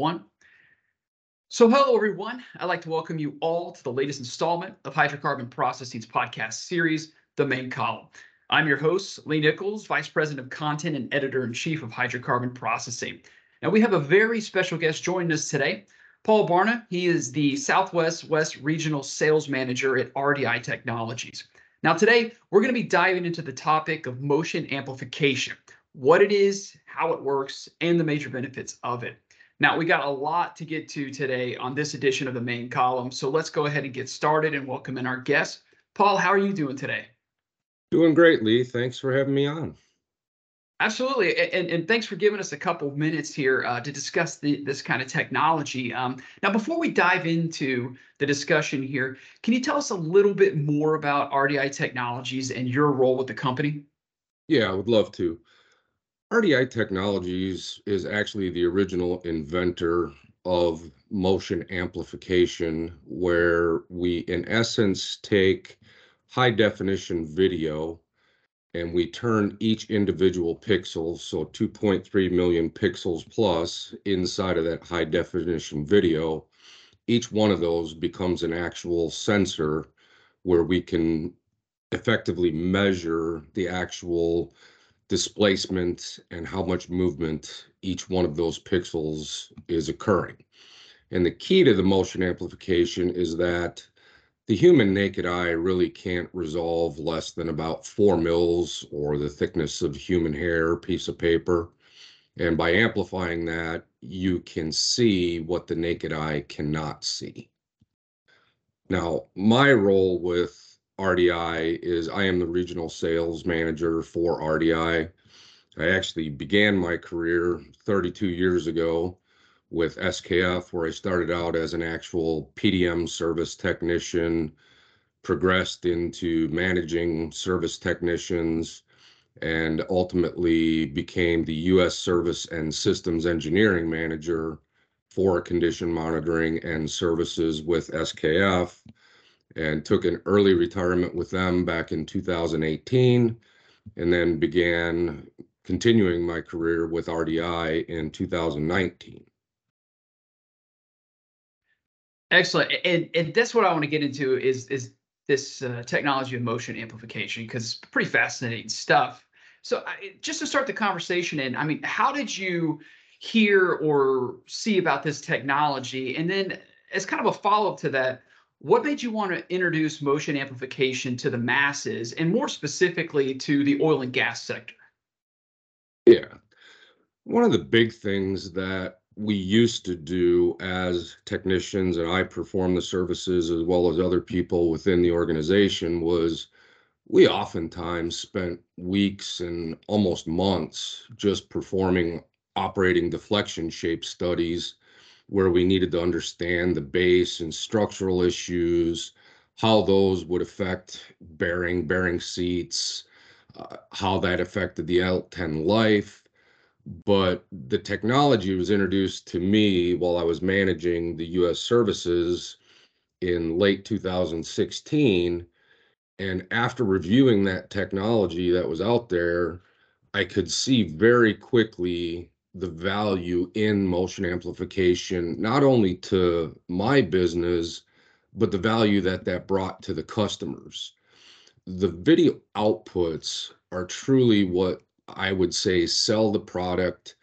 one. So, hello everyone. I'd like to welcome you all to the latest installment of Hydrocarbon Processing's podcast series, The Main Column. I'm your host, Lee Nichols, Vice President of Content and Editor in Chief of Hydrocarbon Processing. Now, we have a very special guest joining us today, Paul Barna. He is the Southwest West Regional Sales Manager at RDI Technologies. Now, today we're going to be diving into the topic of motion amplification, what it is, how it works, and the major benefits of it. Now, we got a lot to get to today on this edition of the main column, so let's go ahead and get started and welcome in our guest. Paul, how are you doing today? Doing great, Lee. Thanks for having me on. Absolutely, and, and thanks for giving us a couple of minutes here uh, to discuss the, this kind of technology. Um, now, before we dive into the discussion here, can you tell us a little bit more about RDI Technologies and your role with the company? Yeah, I would love to. RDI Technologies is actually the original inventor of motion amplification, where we, in essence, take high definition video and we turn each individual pixel, so 2.3 million pixels plus inside of that high definition video, each one of those becomes an actual sensor where we can effectively measure the actual displacement and how much movement each one of those pixels is occurring. And the key to the motion amplification is that the human naked eye really can't resolve less than about four mils or the thickness of human hair piece of paper. And by amplifying that, you can see what the naked eye cannot see. Now, my role with RDI is I am the regional sales manager for RDI. I actually began my career 32 years ago with SKF, where I started out as an actual PDM service technician, progressed into managing service technicians, and ultimately became the U.S. Service and Systems Engineering Manager for condition monitoring and services with SKF, and took an early retirement with them back in 2018, and then began continuing my career with RDI in 2019. Excellent, and and that's what I want to get into is is this uh, technology of motion amplification because it's pretty fascinating stuff. So I, just to start the conversation, and I mean, how did you hear or see about this technology, and then as kind of a follow up to that, what made you want to introduce motion amplification to the masses, and more specifically to the oil and gas sector? Yeah, one of the big things that we used to do as technicians, and I perform the services as well as other people within the organization, was we oftentimes spent weeks and almost months just performing operating deflection shape studies where we needed to understand the base and structural issues, how those would affect bearing, bearing seats, uh, how that affected the L10 life, but the technology was introduced to me while I was managing the US services in late 2016. And after reviewing that technology that was out there, I could see very quickly the value in motion amplification, not only to my business, but the value that that brought to the customers. The video outputs are truly what I would say sell the product.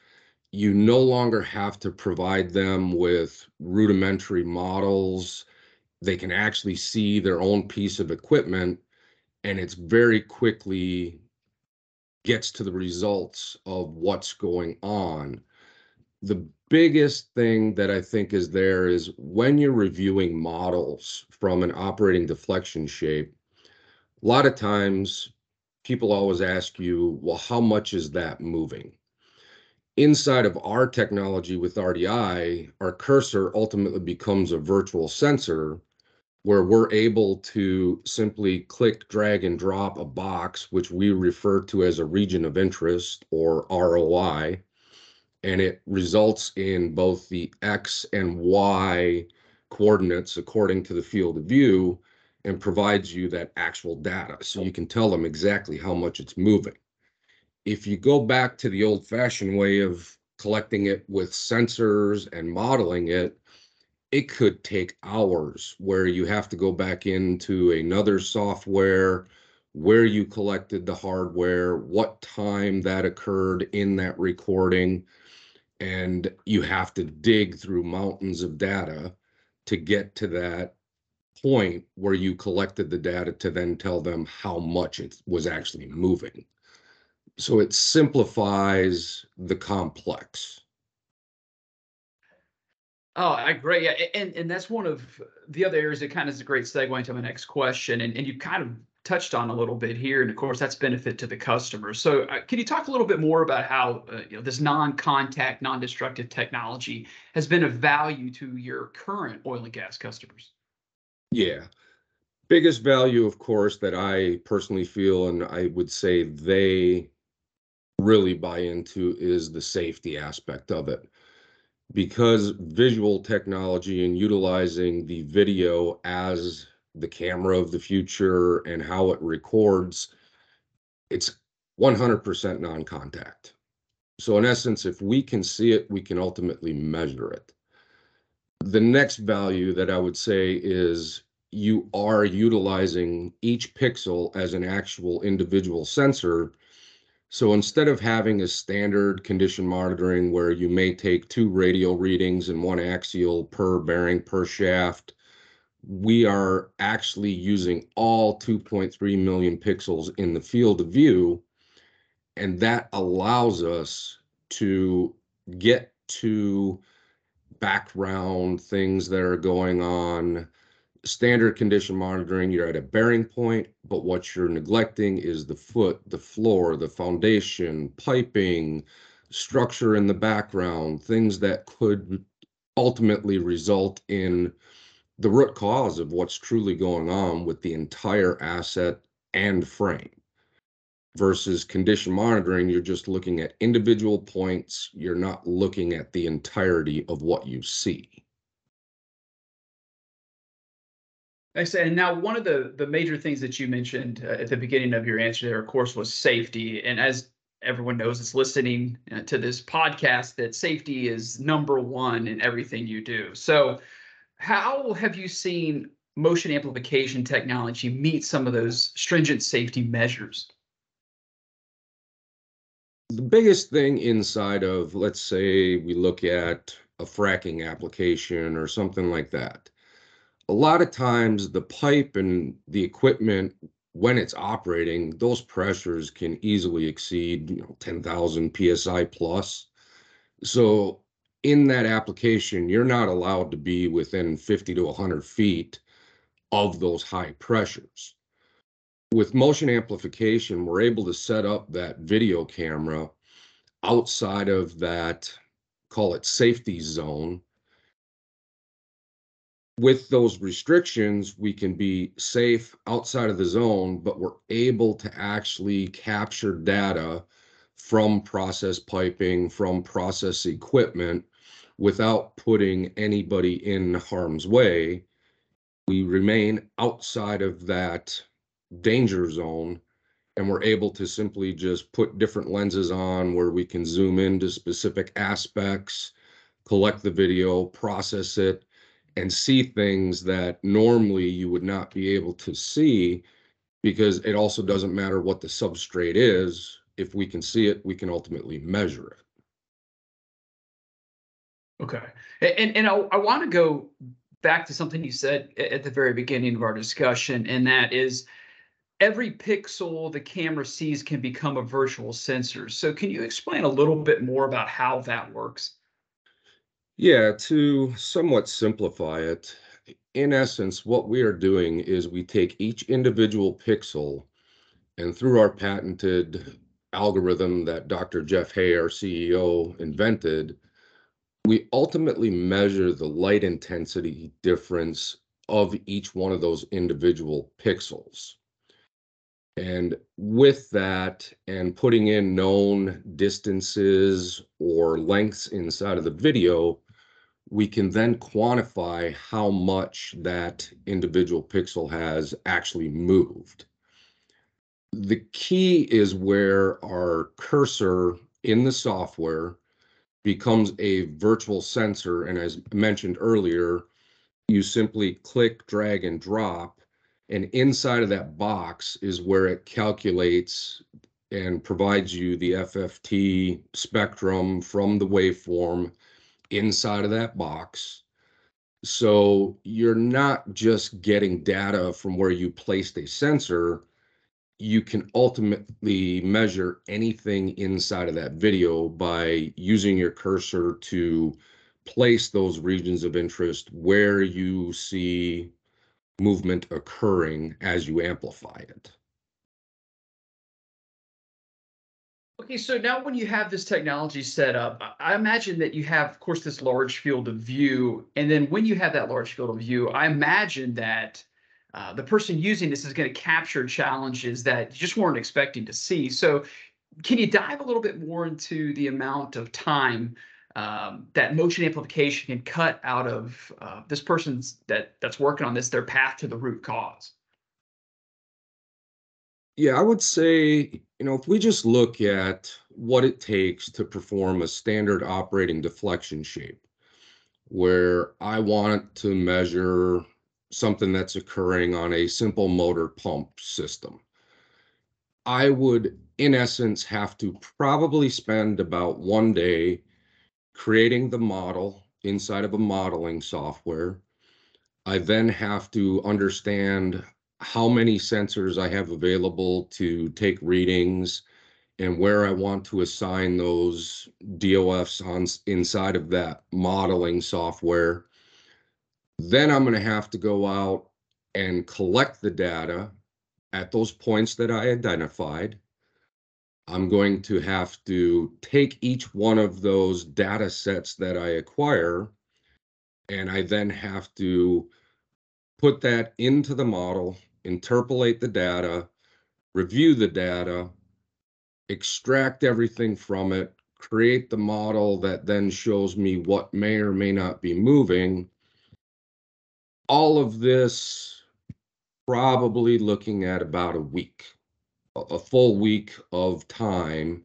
You no longer have to provide them with rudimentary models. They can actually see their own piece of equipment, and it's very quickly gets to the results of what's going on. The biggest thing that I think is there is when you're reviewing models from an operating deflection shape, a lot of times people always ask you, well, how much is that moving? Inside of our technology with RDI, our cursor ultimately becomes a virtual sensor where we're able to simply click, drag, and drop a box, which we refer to as a region of interest or ROI. And it results in both the X and Y coordinates according to the field of view and provides you that actual data. So you can tell them exactly how much it's moving. If you go back to the old fashioned way of collecting it with sensors and modeling it, it could take hours where you have to go back into another software where you collected the hardware, what time that occurred in that recording, and you have to dig through mountains of data to get to that point where you collected the data to then tell them how much it was actually moving. So it simplifies the complex. Oh, I agree. Yeah, and and that's one of the other areas that kind of is a great segue into my next question. And and you kind of touched on a little bit here, and of course that's benefit to the customer. So uh, can you talk a little bit more about how uh, you know this non-contact, non-destructive technology has been of value to your current oil and gas customers? Yeah. Biggest value, of course, that I personally feel, and I would say they really buy into is the safety aspect of it. Because visual technology and utilizing the video as the camera of the future and how it records, it's 100% non contact. So, in essence, if we can see it, we can ultimately measure it. The next value that I would say is you are utilizing each pixel as an actual individual sensor. So instead of having a standard condition monitoring where you may take two radial readings and one axial per bearing per shaft, we are actually using all 2.3 million pixels in the field of view. And that allows us to get to background things that are going on. Standard condition monitoring, you're at a bearing point, but what you're neglecting is the foot, the floor, the foundation, piping, structure in the background, things that could ultimately result in the root cause of what's truly going on with the entire asset and frame. Versus condition monitoring you're just looking at individual points you're not looking at the entirety of what you see And now one of the the major things that you mentioned uh, at the beginning of your answer there, of course, was safety. And as everyone knows that's listening uh, to this podcast, that safety is number one in everything you do. So, how have you seen motion amplification technology meet some of those stringent safety measures? The biggest thing inside of, let's say, we look at a fracking application or something like that. A lot of times, the pipe and the equipment, when it's operating, those pressures can easily exceed, you know, 10,000 psi plus. So in that application, you're not allowed to be within 50 to 100 feet of those high pressures. With motion amplification, we're able to set up that video camera outside of that, call it safety zone. With those restrictions, we can be safe outside of the zone, but we're able to actually capture data from process piping, from process equipment without putting anybody in harm's way. We remain outside of that danger zone and we're able to simply just put different lenses on where we can zoom into specific aspects, collect the video, process it, and see things that normally you would not be able to see because it also doesn't matter what the substrate is if we can see it, we can ultimately measure it. Okay. And and I, I want to go back to something you said at the very beginning of our discussion, and that is every pixel the camera sees can become a virtual sensor. So can you explain a little bit more about how that works? Yeah, to somewhat simplify it, in essence, what we are doing is we take each individual pixel and through our patented algorithm that Dr. Jeff Hay, our CEO, invented, we ultimately measure the light intensity difference of each one of those individual pixels. And with that, and putting in known distances or lengths inside of the video, we can then quantify how much that individual pixel has actually moved. The key is where our cursor in the software becomes a virtual sensor. And as mentioned earlier, you simply click, drag, and drop. And inside of that box is where it calculates and provides you the FFT spectrum from the waveform inside of that box. So you're not just getting data from where you placed a sensor, you can ultimately measure anything inside of that video by using your cursor to place those regions of interest where you see movement occurring as you amplify it. Okay, so now when you have this technology set up, I imagine that you have, of course, this large field of view. And then when you have that large field of view, I imagine that uh, the person using this is going to capture challenges that you just weren't expecting to see. So, can you dive a little bit more into the amount of time um, that motion amplification can cut out of uh, this person's that that's working on this their path to the root cause? Yeah, I would say, you know, if we just look at what it takes to perform a standard operating deflection shape, where I want to measure something that's occurring on a simple motor pump system. I would, in essence, have to probably spend about one day creating the model inside of a modeling software. I then have to understand how many sensors I have available to take readings and where I want to assign those DOFs on inside of that modeling software. Then I'm going to have to go out and collect the data at those points that I identified. I'm going to have to take each one of those data sets that I acquire, and I then have to put that into the model, interpolate the data, review the data, extract everything from it, create the model that then shows me what may or may not be moving, all of this probably looking at about a week, a full week of time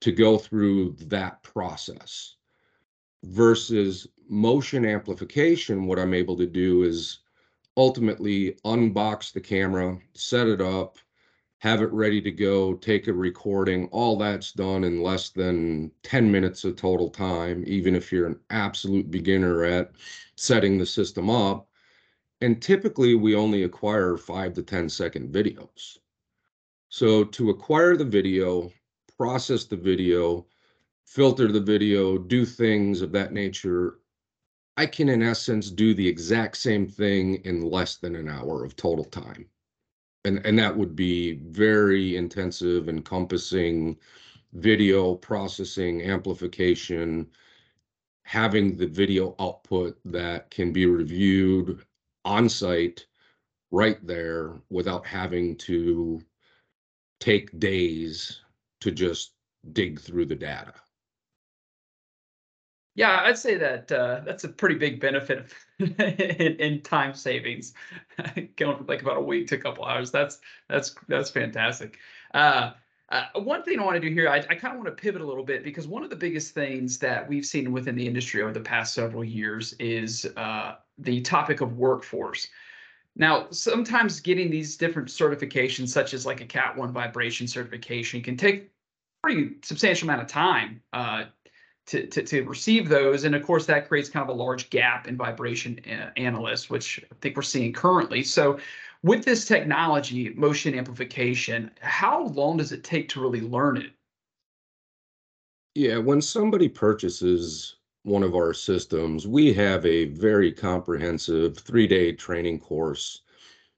to go through that process versus motion amplification. What I'm able to do is ultimately unbox the camera, set it up, have it ready to go, take a recording. All that's done in less than 10 minutes of total time, even if you're an absolute beginner at setting the system up. And typically we only acquire five to 10 second videos. So to acquire the video, process the video, filter the video, do things of that nature, I can in essence do the exact same thing in less than an hour of total time. And, and that would be very intensive, encompassing video processing, amplification, having the video output that can be reviewed on site right there without having to take days to just dig through the data. Yeah, I'd say that uh, that's a pretty big benefit in, in, time savings, going from like about a week to a couple hours. That's that's that's fantastic. Uh, uh, one thing I want to do here, I, I kind of want to pivot a little bit because one of the biggest things that we've seen within the industry over the past several years is uh, the topic of workforce. Now, sometimes getting these different certifications, such as like a Cat 1 vibration certification, can take pretty substantial amount of time uh, to, to, to, receive those. And of course, that creates kind of a large gap in vibration uh, analysts, which I think we're seeing currently. So, with this technology, motion amplification, how long does it take to really learn it? Yeah, when somebody purchases one of our systems, we have a very comprehensive three day training course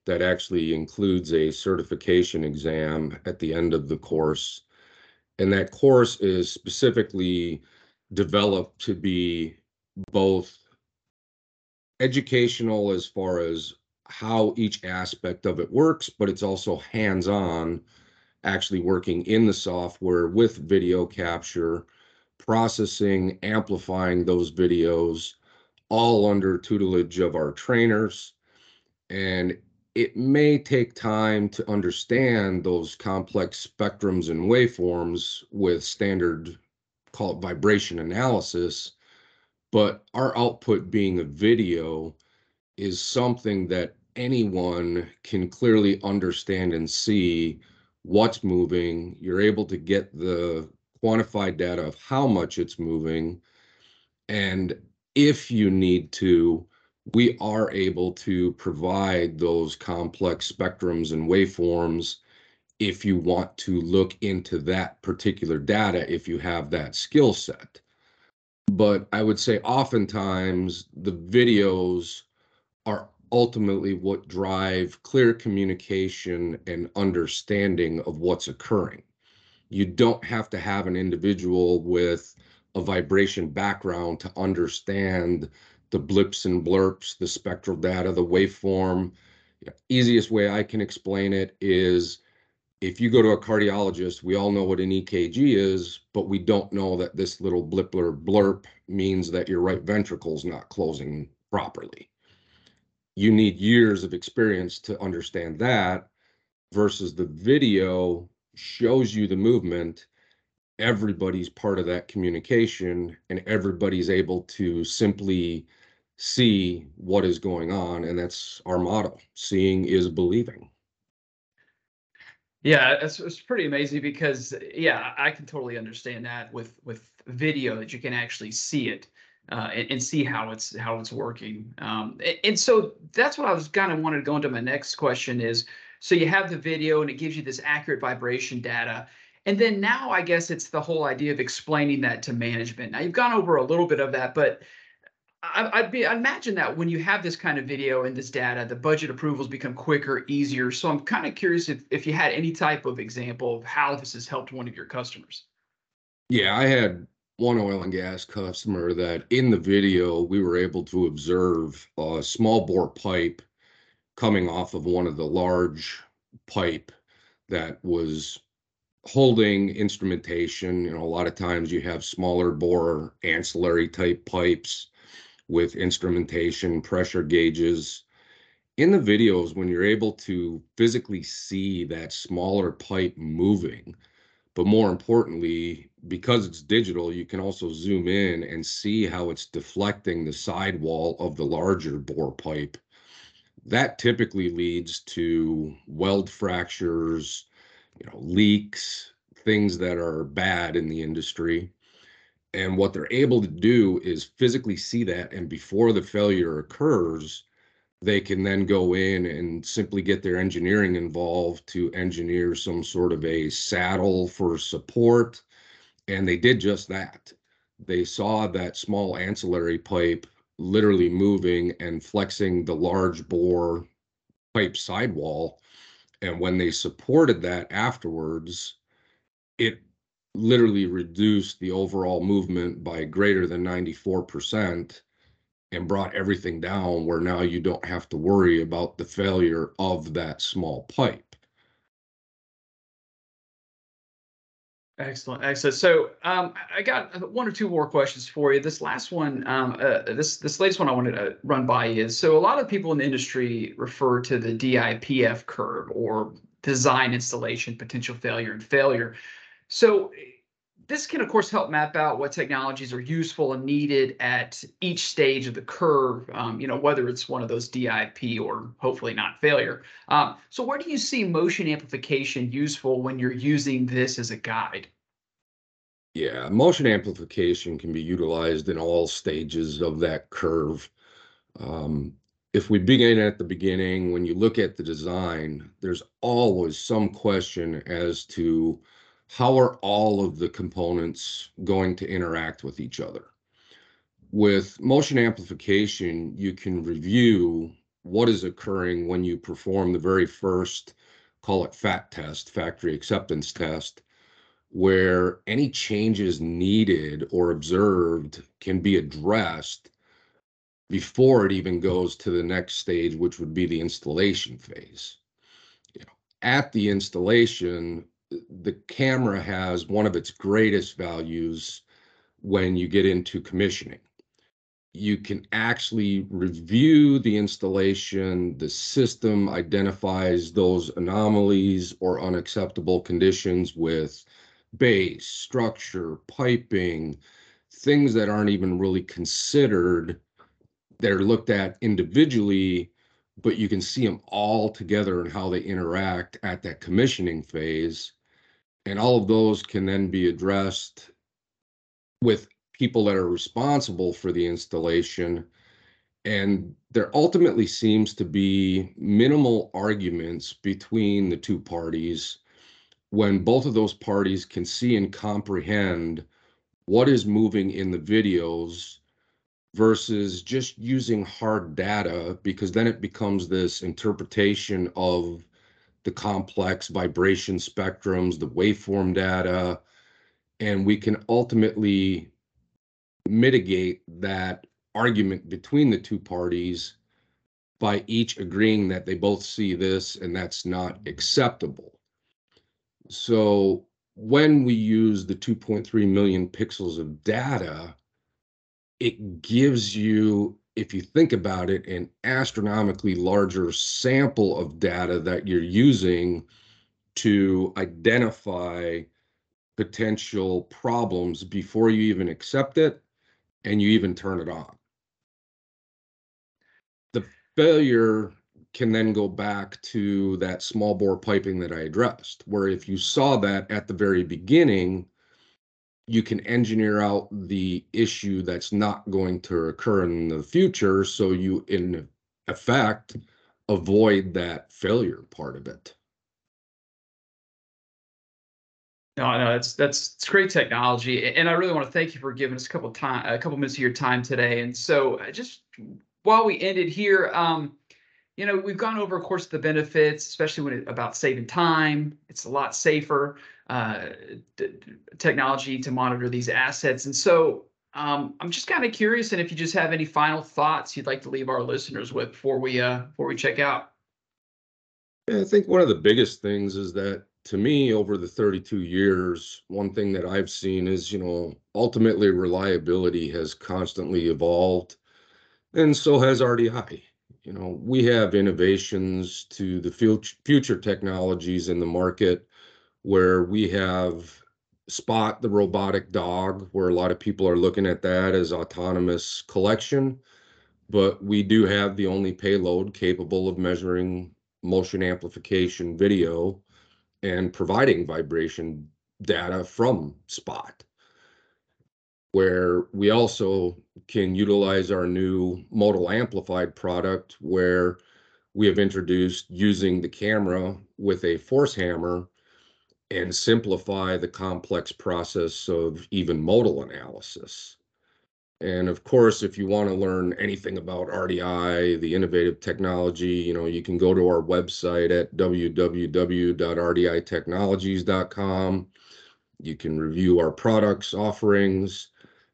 that actually includes a certification exam at the end of the course. And that course is specifically developed to be both educational as far as how each aspect of it works, but it's also hands on, actually working in the software with video capture processing, amplifying those videos, all under tutelage of our trainers. And it may take time to understand those complex spectrums and waveforms with standard call it vibration analysis, but our output being a video is something that anyone can clearly understand and see what's moving. You're able to get the quantified data of how much it's moving. And if you need to, we are able to provide those complex spectrums and waveforms if you want to look into that particular data if you have that skill set. But I would say oftentimes the videos are ultimately what drive clear communication and understanding of what's occurring. You don't have to have an individual with a vibration background to understand the blips and blurps, the spectral data, the waveform. Easiest way I can explain it is if you go to a cardiologist, we all know what an EKG is, but we don't know that this little blip or blurp means that your right ventricle is not closing properly. You need years of experience to understand that versus the video shows you the movement. Everybody's part of that communication and everybody's able to simply see what is going on. And that's our motto seeing is believing. Yeah, it's, it's pretty amazing because yeah, I can totally understand that with with video that you can actually see it uh, and, and, see how it's how it's working. Um, and, and, so that's what I was kind of wanted to go into my next question is so you have the video and it gives you this accurate vibration data. And then now I guess it's the whole idea of explaining that to management. Now you've gone over a little bit of that, but I, would be I imagine that when you have this kind of video and this data, the budget approvals become quicker, easier. So I'm kind of curious if if you had any type of example of how this has helped one of your customers. Yeah, I had one oil and gas customer that in the video we were able to observe a small bore pipe coming off of one of the large pipe that was holding instrumentation. You know, a lot of times you have smaller bore ancillary type pipes with instrumentation, pressure gauges. In the videos, when you're able to physically see that smaller pipe moving, but more importantly, because it's digital, you can also zoom in and see how it's deflecting the sidewall of the larger bore pipe. That typically leads to weld fractures, you know, leaks, things that are bad in the industry. And what they're able to do is physically see that. And before the failure occurs, they can then go in and simply get their engineering involved to engineer some sort of a saddle for support. And they did just that. They saw that small ancillary pipe literally moving and flexing the large bore pipe sidewall. And when they supported that afterwards, it literally reduced the overall movement by greater than 94% and brought everything down where now you don't have to worry about the failure of that small pipe. Excellent, excellent. So um, I got one or two more questions for you. This last one, um, uh, this this latest one I wanted to run by is so a lot of people in the industry refer to the DIPF curve or design installation potential failure and failure. So this can, of course, help map out what technologies are useful and needed at each stage of the curve, um, you know, whether it's one of those DIP or hopefully not failure. Um, so where do you see motion amplification useful when you're using this as a guide? Yeah, motion amplification can be utilized in all stages of that curve. Um, if we begin at the beginning, when you look at the design, there's always some question as to how are all of the components going to interact with each other? With motion amplification, you can review what is occurring when you perform the very first, call it FAT test, factory acceptance test, where any changes needed or observed can be addressed before it even goes to the next stage, which would be the installation phase. You know, at the installation, the camera has one of its greatest values when you get into commissioning. You can actually review the installation. The system identifies those anomalies or unacceptable conditions with base, structure, piping, things that aren't even really considered. They're looked at individually, but you can see them all together and how they interact at that commissioning phase. And all of those can then be addressed with people that are responsible for the installation. And there ultimately seems to be minimal arguments between the two parties when both of those parties can see and comprehend what is moving in the videos versus just using hard data because then it becomes this interpretation of the complex vibration spectrums, the waveform data, and we can ultimately mitigate that argument between the two parties by each agreeing that they both see this and that's not acceptable. So when we use the 2.3 million pixels of data, it gives you, if you think about it, an astronomically larger sample of data that you're using to identify potential problems before you even accept it and you even turn it on. The failure can then go back to that small bore piping that I addressed, where if you saw that at the very beginning, you can engineer out the issue that's not going to occur in the future. So you, in effect, avoid that failure part of it. No, no, that's that's it's great technology, and I really want to thank you for giving us a couple time, a couple minutes of your time today. And so, uh, just while we ended here, um, you know, we've gone over, of course, the benefits, especially when it about saving time. It's a lot safer uh, technology to monitor these assets, and so um, I'm just kind of curious, and if you just have any final thoughts you'd like to leave our listeners with before we uh, before we check out. Yeah, I think one of the biggest things is that to me over the 32 years one thing that i've seen is you know ultimately reliability has constantly evolved and so has rdi you know we have innovations to the future future technologies in the market where we have spot the robotic dog where a lot of people are looking at that as autonomous collection. But we do have the only payload capable of measuring motion amplification video and providing vibration data from Spot, where we also can utilize our new modal amplified product where we have introduced using the camera with a force hammer and simplify the complex process of even modal analysis. And of course, if you want to learn anything about RDI, the innovative technology, you know, you can go to our website at www.rditechnologies.com. You can review our products, offerings,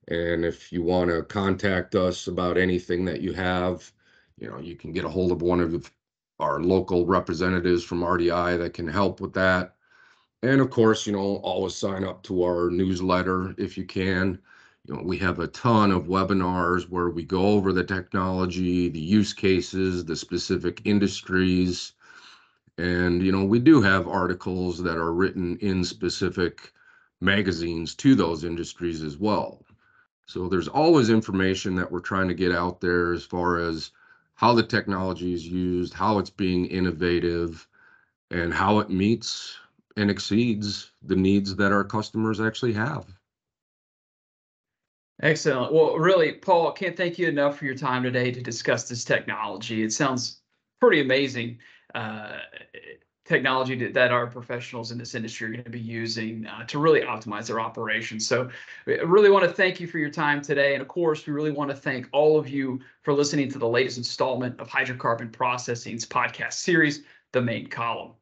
and if you want to contact us about anything that you have, you know, you can get a hold of one of our local representatives from RDI that can help with that. And of course, you know, always sign up to our newsletter if you can you know, we have a ton of webinars where we go over the technology, the use cases, the specific industries. And, you know, we do have articles that are written in specific magazines to those industries as well. So there's always information that we're trying to get out there as far as how the technology is used, how it's being innovative, and how it meets and exceeds the needs that our customers actually have. Excellent. Well, really, Paul, can't thank you enough for your time today to discuss this technology. It sounds pretty amazing uh, technology that, that, our professionals in this industry are going to be using uh, to really optimize their operations. So, I really want to thank you for your time today. And of course, we really want to thank all of you for listening to the latest installment of Hydrocarbon Processing's podcast series, The Main Column.